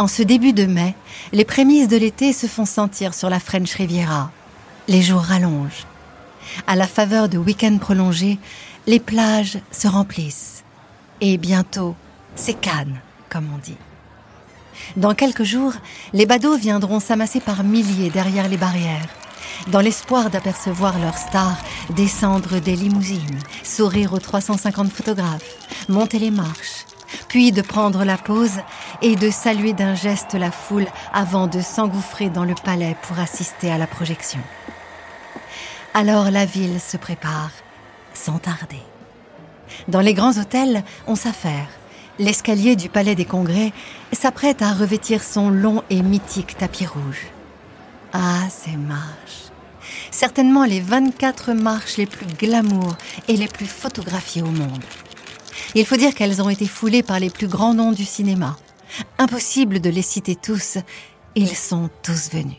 En ce début de mai, les prémices de l'été se font sentir sur la French Riviera. Les jours rallongent. À la faveur de week-ends prolongés, les plages se remplissent. Et bientôt, c'est Cannes, comme on dit. Dans quelques jours, les badauds viendront s'amasser par milliers derrière les barrières, dans l'espoir d'apercevoir leurs stars descendre des limousines, sourire aux 350 photographes, monter les marches, puis de prendre la pause et de saluer d'un geste la foule avant de s'engouffrer dans le palais pour assister à la projection. Alors la ville se prépare sans tarder. Dans les grands hôtels, on s'affaire. L'escalier du Palais des Congrès s'apprête à revêtir son long et mythique tapis rouge. Ah, ces marches Certainement les 24 marches les plus glamour et les plus photographiées au monde. Il faut dire qu'elles ont été foulées par les plus grands noms du cinéma. Impossible de les citer tous, ils sont tous venus.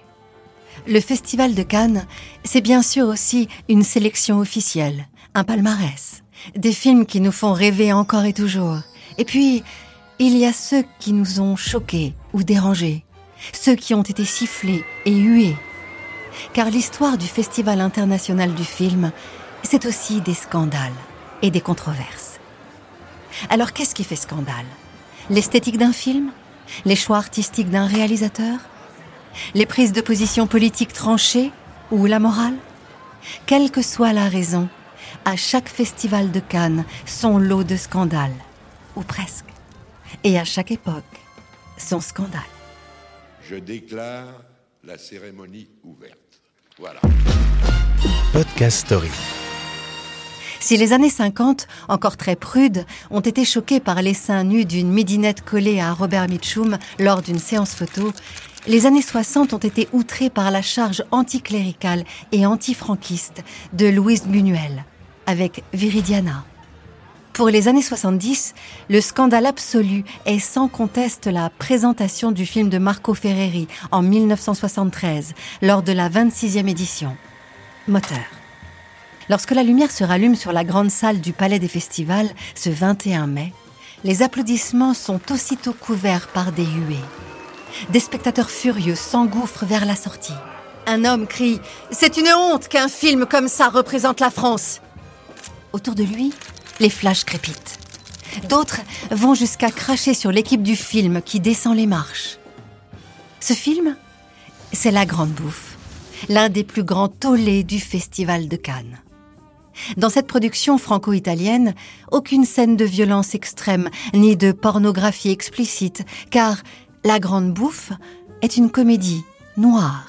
Le Festival de Cannes, c'est bien sûr aussi une sélection officielle, un palmarès, des films qui nous font rêver encore et toujours. Et puis, il y a ceux qui nous ont choqués ou dérangés, ceux qui ont été sifflés et hués. Car l'histoire du Festival international du film, c'est aussi des scandales et des controverses. Alors qu'est-ce qui fait scandale? L'esthétique d'un film? Les choix artistiques d'un réalisateur? Les prises de position politiques tranchées Ou la morale? Quelle que soit la raison, à chaque festival de Cannes, son lot de scandales ou presque. Et à chaque époque, son scandale. Je déclare la cérémonie ouverte. Voilà. Podcast Story. Si les années 50, encore très prudes, ont été choquées par les seins nus d'une midinette collée à Robert Mitchum lors d'une séance photo, les années 60 ont été outrées par la charge anticléricale et antifranquiste de Louise Buñuel, avec Viridiana. Pour les années 70, le scandale absolu est sans conteste la présentation du film de Marco Ferreri en 1973 lors de la 26e édition. Moteur. Lorsque la lumière se rallume sur la grande salle du Palais des Festivals ce 21 mai, les applaudissements sont aussitôt couverts par des huées. Des spectateurs furieux s'engouffrent vers la sortie. Un homme crie ⁇ C'est une honte qu'un film comme ça représente la France !⁇ Autour de lui, les flashs crépitent. D'autres vont jusqu'à cracher sur l'équipe du film qui descend les marches. Ce film, c'est La Grande Bouffe, l'un des plus grands tollés du Festival de Cannes. Dans cette production franco-italienne, aucune scène de violence extrême ni de pornographie explicite, car La Grande Bouffe est une comédie noire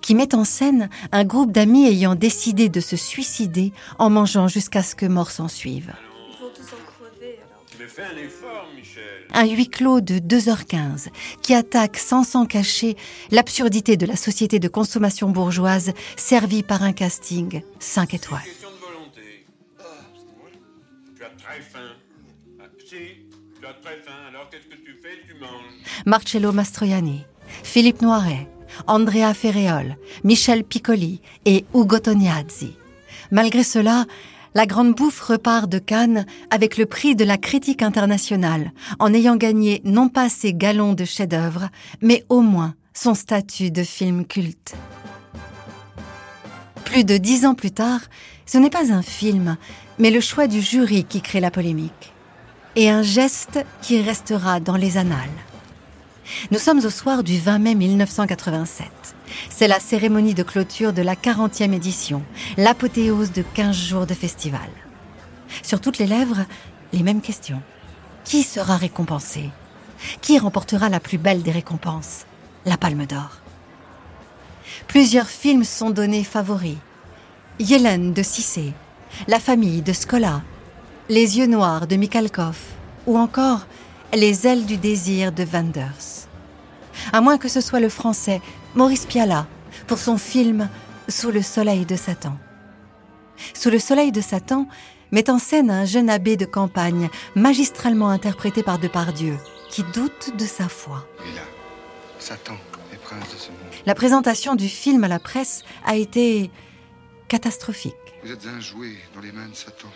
qui met en scène un groupe d'amis ayant décidé de se suicider en mangeant jusqu'à ce que mort s'en suive. Un huis clos de 2h15 qui attaque sans s'en cacher l'absurdité de la société de consommation bourgeoise servie par un casting 5 étoiles. Marcello Mastroianni, Philippe Noiret, Andrea Ferreol, Michel Piccoli et Ugo Tognazzi. Malgré cela, la Grande Bouffe repart de Cannes avec le prix de la critique internationale, en ayant gagné non pas ses galons de chef-d'œuvre, mais au moins son statut de film culte. Plus de dix ans plus tard, ce n'est pas un film, mais le choix du jury qui crée la polémique. Et un geste qui restera dans les annales. Nous sommes au soir du 20 mai 1987. C'est la cérémonie de clôture de la 40e édition, l'apothéose de 15 jours de festival. Sur toutes les lèvres, les mêmes questions. Qui sera récompensé? Qui remportera la plus belle des récompenses? La Palme d'Or. Plusieurs films sont donnés favoris. Yélène de Cissé, La famille de Scola, Les yeux noirs de Mikhalkov, ou encore Les ailes du désir de Wenders. À moins que ce soit le français Maurice Piala pour son film Sous le soleil de Satan. Sous le soleil de Satan met en scène un jeune abbé de campagne, magistralement interprété par Depardieu, qui doute de sa foi. Satan, les princes de ce monde. La présentation du film à la presse a été catastrophique. Vous êtes un jouet dans les mains de Satan.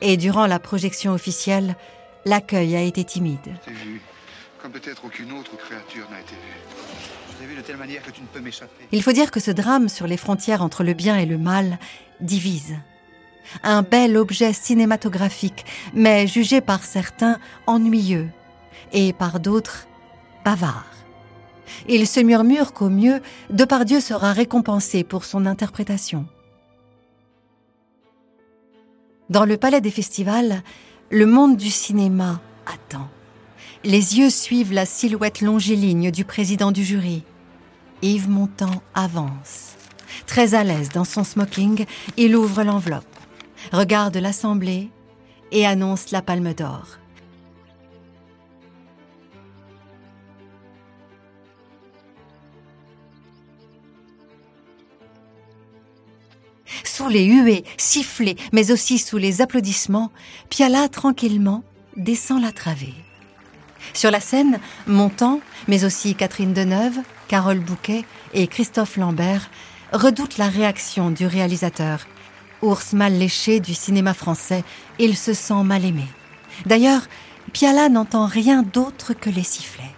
Et durant la projection officielle, l'accueil a été timide. J'ai vu comme peut-être aucune autre créature n'a été vue. Je t'ai vu de telle manière que tu ne peux m'échapper. Il faut dire que ce drame sur les frontières entre le bien et le mal divise. Un bel objet cinématographique, mais jugé par certains ennuyeux et par d'autres bavard. Il se murmure qu'au mieux, Depardieu sera récompensé pour son interprétation. Dans le palais des festivals, le monde du cinéma attend. Les yeux suivent la silhouette longiligne du président du jury. Yves Montand avance. Très à l'aise dans son smoking, il ouvre l'enveloppe, regarde l'assemblée et annonce la palme d'or. Sous les huées, sifflets, mais aussi sous les applaudissements, Piala tranquillement descend la travée. Sur la scène, Montand, mais aussi Catherine Deneuve, Carole Bouquet et Christophe Lambert redoutent la réaction du réalisateur. Ours mal léché du cinéma français, il se sent mal aimé. D'ailleurs, Piala n'entend rien d'autre que les sifflets.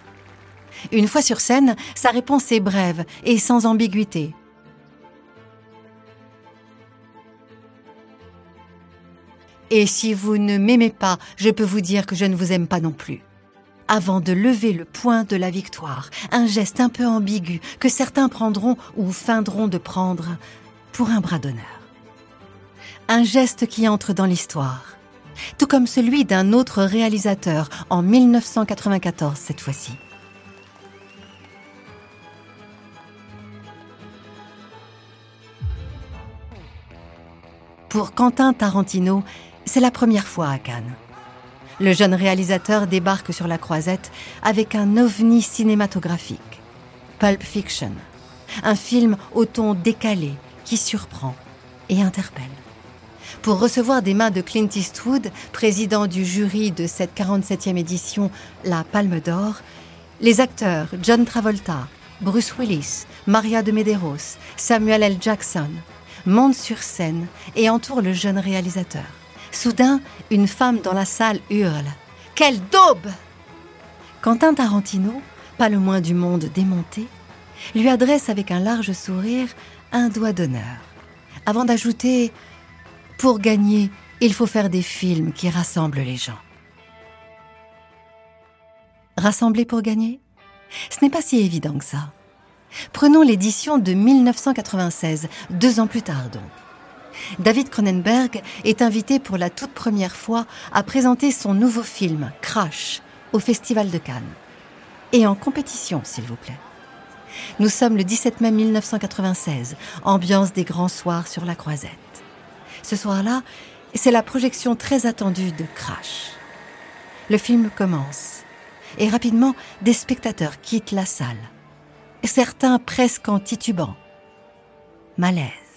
Une fois sur scène, sa réponse est brève et sans ambiguïté. Et si vous ne m'aimez pas, je peux vous dire que je ne vous aime pas non plus. Avant de lever le point de la victoire, un geste un peu ambigu que certains prendront ou feindront de prendre pour un bras d'honneur. Un geste qui entre dans l'histoire, tout comme celui d'un autre réalisateur en 1994 cette fois-ci. Pour Quentin Tarantino, c'est la première fois à Cannes. Le jeune réalisateur débarque sur la croisette avec un ovni cinématographique. Pulp Fiction. Un film au ton décalé qui surprend et interpelle. Pour recevoir des mains de Clint Eastwood, président du jury de cette 47e édition La Palme d'Or, les acteurs John Travolta, Bruce Willis, Maria de Medeiros, Samuel L. Jackson montent sur scène et entourent le jeune réalisateur. Soudain, une femme dans la salle hurle Quelle daube Quentin Tarantino, pas le moins du monde démonté, lui adresse avec un large sourire un doigt d'honneur, avant d'ajouter Pour gagner, il faut faire des films qui rassemblent les gens. Rassembler pour gagner? Ce n'est pas si évident que ça. Prenons l'édition de 1996, deux ans plus tard donc. David Cronenberg est invité pour la toute première fois à présenter son nouveau film, Crash, au Festival de Cannes. Et en compétition, s'il vous plaît. Nous sommes le 17 mai 1996, ambiance des grands soirs sur la croisette. Ce soir-là, c'est la projection très attendue de Crash. Le film commence, et rapidement, des spectateurs quittent la salle. Certains presque en titubant. Malaise.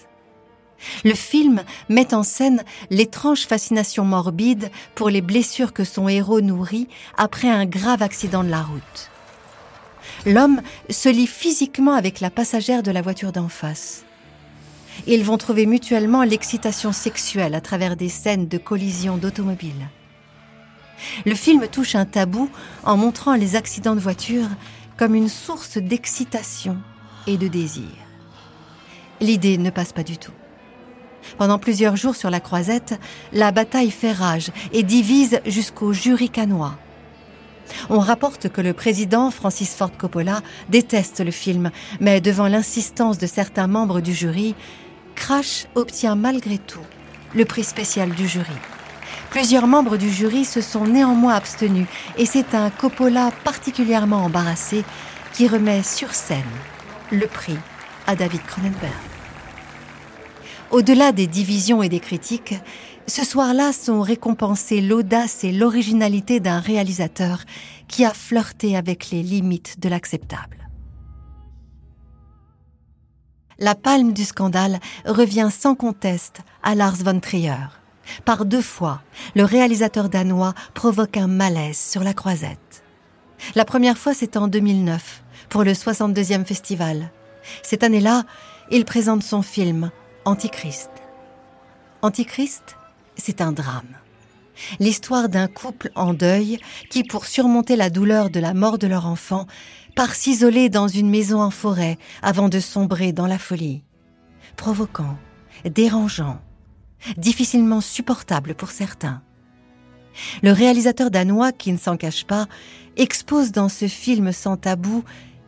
Le film met en scène l'étrange fascination morbide pour les blessures que son héros nourrit après un grave accident de la route. L'homme se lie physiquement avec la passagère de la voiture d'en face. Ils vont trouver mutuellement l'excitation sexuelle à travers des scènes de collision d'automobiles. Le film touche un tabou en montrant les accidents de voiture comme une source d'excitation et de désir. L'idée ne passe pas du tout. Pendant plusieurs jours sur la croisette, la bataille fait rage et divise jusqu'au jury canois. On rapporte que le président Francis Ford Coppola déteste le film, mais devant l'insistance de certains membres du jury, Crash obtient malgré tout le prix spécial du jury. Plusieurs membres du jury se sont néanmoins abstenus et c'est un Coppola particulièrement embarrassé qui remet sur scène le prix à David Cronenberg. Au-delà des divisions et des critiques, ce soir-là sont récompensées l'audace et l'originalité d'un réalisateur qui a flirté avec les limites de l'acceptable. La palme du scandale revient sans conteste à Lars von Trier. Par deux fois, le réalisateur danois provoque un malaise sur la croisette. La première fois, c'est en 2009, pour le 62e festival. Cette année-là, il présente son film Antichrist. Antichrist, c'est un drame. L'histoire d'un couple en deuil qui, pour surmonter la douleur de la mort de leur enfant, part s'isoler dans une maison en forêt avant de sombrer dans la folie. Provoquant, dérangeant, difficilement supportable pour certains. Le réalisateur danois, qui ne s'en cache pas, expose dans ce film sans tabou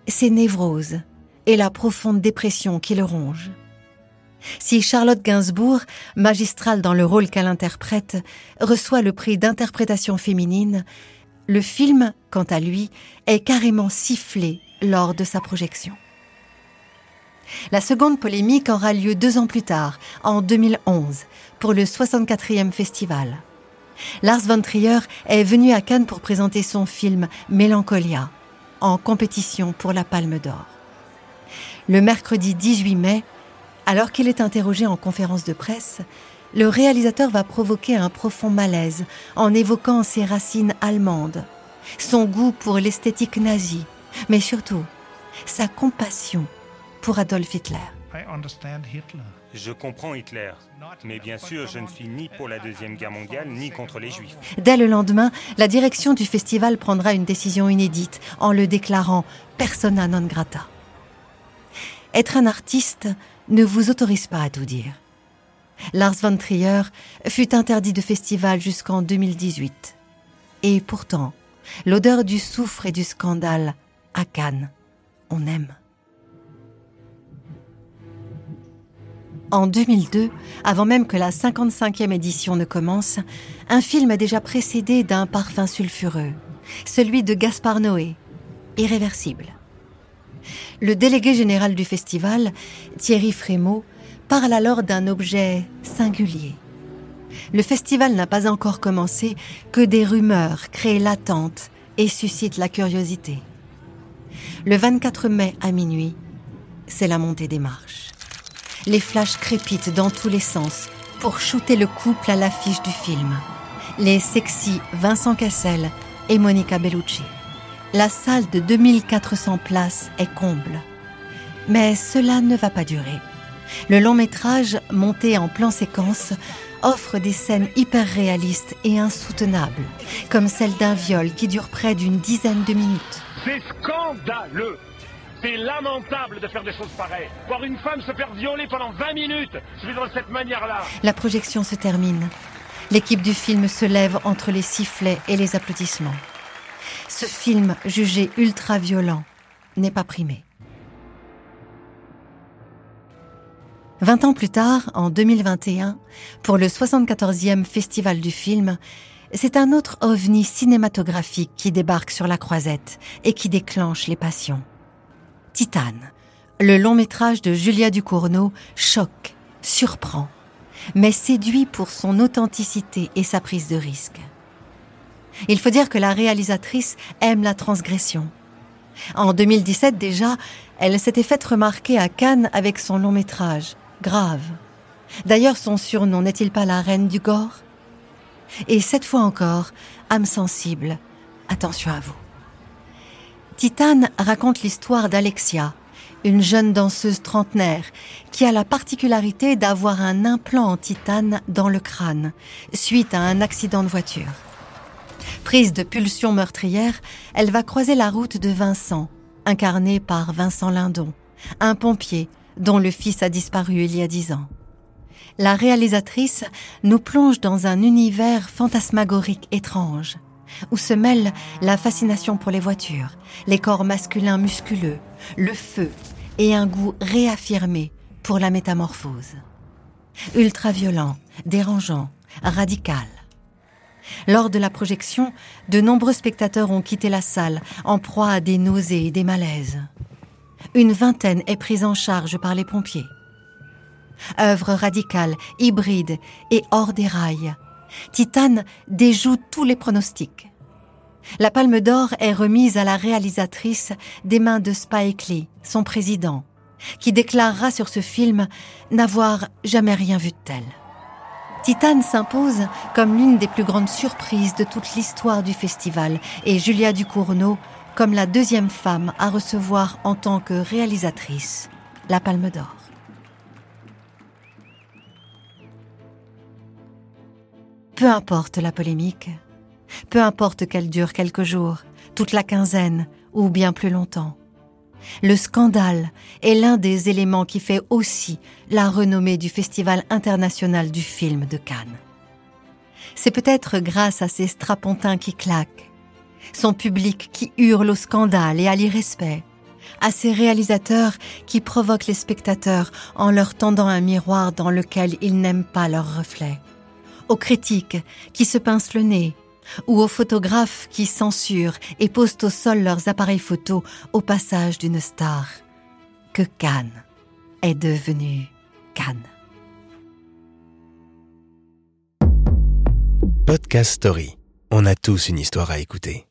ses névroses et la profonde dépression qui le ronge. Si Charlotte Gainsbourg, magistrale dans le rôle qu'elle interprète, reçoit le prix d'interprétation féminine, le film, quant à lui, est carrément sifflé lors de sa projection. La seconde polémique aura lieu deux ans plus tard, en 2011, pour le 64e festival. Lars von Trier est venu à Cannes pour présenter son film Mélancolia, en compétition pour la Palme d'Or. Le mercredi 18 mai, alors qu'il est interrogé en conférence de presse, le réalisateur va provoquer un profond malaise en évoquant ses racines allemandes, son goût pour l'esthétique nazie, mais surtout sa compassion pour Adolf Hitler. Je comprends Hitler, mais bien sûr, je ne suis ni pour la Deuxième Guerre mondiale, ni contre les Juifs. Dès le lendemain, la direction du festival prendra une décision inédite en le déclarant persona non grata. Être un artiste ne vous autorise pas à tout dire. Lars von Trier fut interdit de festival jusqu'en 2018. Et pourtant, l'odeur du soufre et du scandale à Cannes, on aime. En 2002, avant même que la 55e édition ne commence, un film est déjà précédé d'un parfum sulfureux, celui de Gaspard Noé, Irréversible. Le délégué général du festival, Thierry Frémaux, parle alors d'un objet singulier. Le festival n'a pas encore commencé que des rumeurs créent l'attente et suscitent la curiosité. Le 24 mai à minuit, c'est la montée des marches. Les flashs crépitent dans tous les sens pour shooter le couple à l'affiche du film. Les sexy Vincent Cassel et Monica Bellucci la salle de 2400 places est comble. Mais cela ne va pas durer. Le long métrage, monté en plan séquence, offre des scènes hyper réalistes et insoutenables, comme celle d'un viol qui dure près d'une dizaine de minutes. C'est scandaleux C'est lamentable de faire des choses pareilles Voir une femme se faire violer pendant 20 minutes, je de cette manière-là La projection se termine. L'équipe du film se lève entre les sifflets et les applaudissements ce film jugé ultra-violent n'est pas primé. Vingt ans plus tard, en 2021, pour le 74e Festival du film, c'est un autre ovni cinématographique qui débarque sur la croisette et qui déclenche les passions. Titane, le long métrage de Julia Ducournau, choque, surprend, mais séduit pour son authenticité et sa prise de risque. Il faut dire que la réalisatrice aime la transgression. En 2017 déjà, elle s'était faite remarquer à Cannes avec son long métrage, Grave. D'ailleurs, son surnom n'est-il pas la reine du gore? Et cette fois encore, âme sensible, attention à vous. Titane raconte l'histoire d'Alexia, une jeune danseuse trentenaire qui a la particularité d'avoir un implant en titane dans le crâne suite à un accident de voiture. Prise de pulsion meurtrière, elle va croiser la route de Vincent, incarné par Vincent Lindon, un pompier dont le fils a disparu il y a dix ans. La réalisatrice nous plonge dans un univers fantasmagorique étrange, où se mêlent la fascination pour les voitures, les corps masculins musculeux, le feu et un goût réaffirmé pour la métamorphose. Ultra violent, dérangeant, radical. Lors de la projection, de nombreux spectateurs ont quitté la salle, en proie à des nausées et des malaises. Une vingtaine est prise en charge par les pompiers. Œuvre radicale, hybride et hors des rails, Titane déjoue tous les pronostics. La Palme d'Or est remise à la réalisatrice des mains de Spike son président, qui déclarera sur ce film n'avoir jamais rien vu de tel. Titane s'impose comme l'une des plus grandes surprises de toute l'histoire du festival et Julia Ducournau comme la deuxième femme à recevoir en tant que réalisatrice la Palme d'Or. peu importe la polémique, peu importe qu'elle dure quelques jours, toute la quinzaine ou bien plus longtemps. Le scandale est l'un des éléments qui fait aussi la renommée du Festival international du film de Cannes. C'est peut-être grâce à ces strapontins qui claquent, son public qui hurle au scandale et à l'irrespect, à ces réalisateurs qui provoquent les spectateurs en leur tendant un miroir dans lequel ils n'aiment pas leur reflet, aux critiques qui se pincent le nez, ou aux photographes qui censurent et posent au sol leurs appareils photo au passage d'une star, que Cannes est devenu Cannes. Podcast Story. On a tous une histoire à écouter.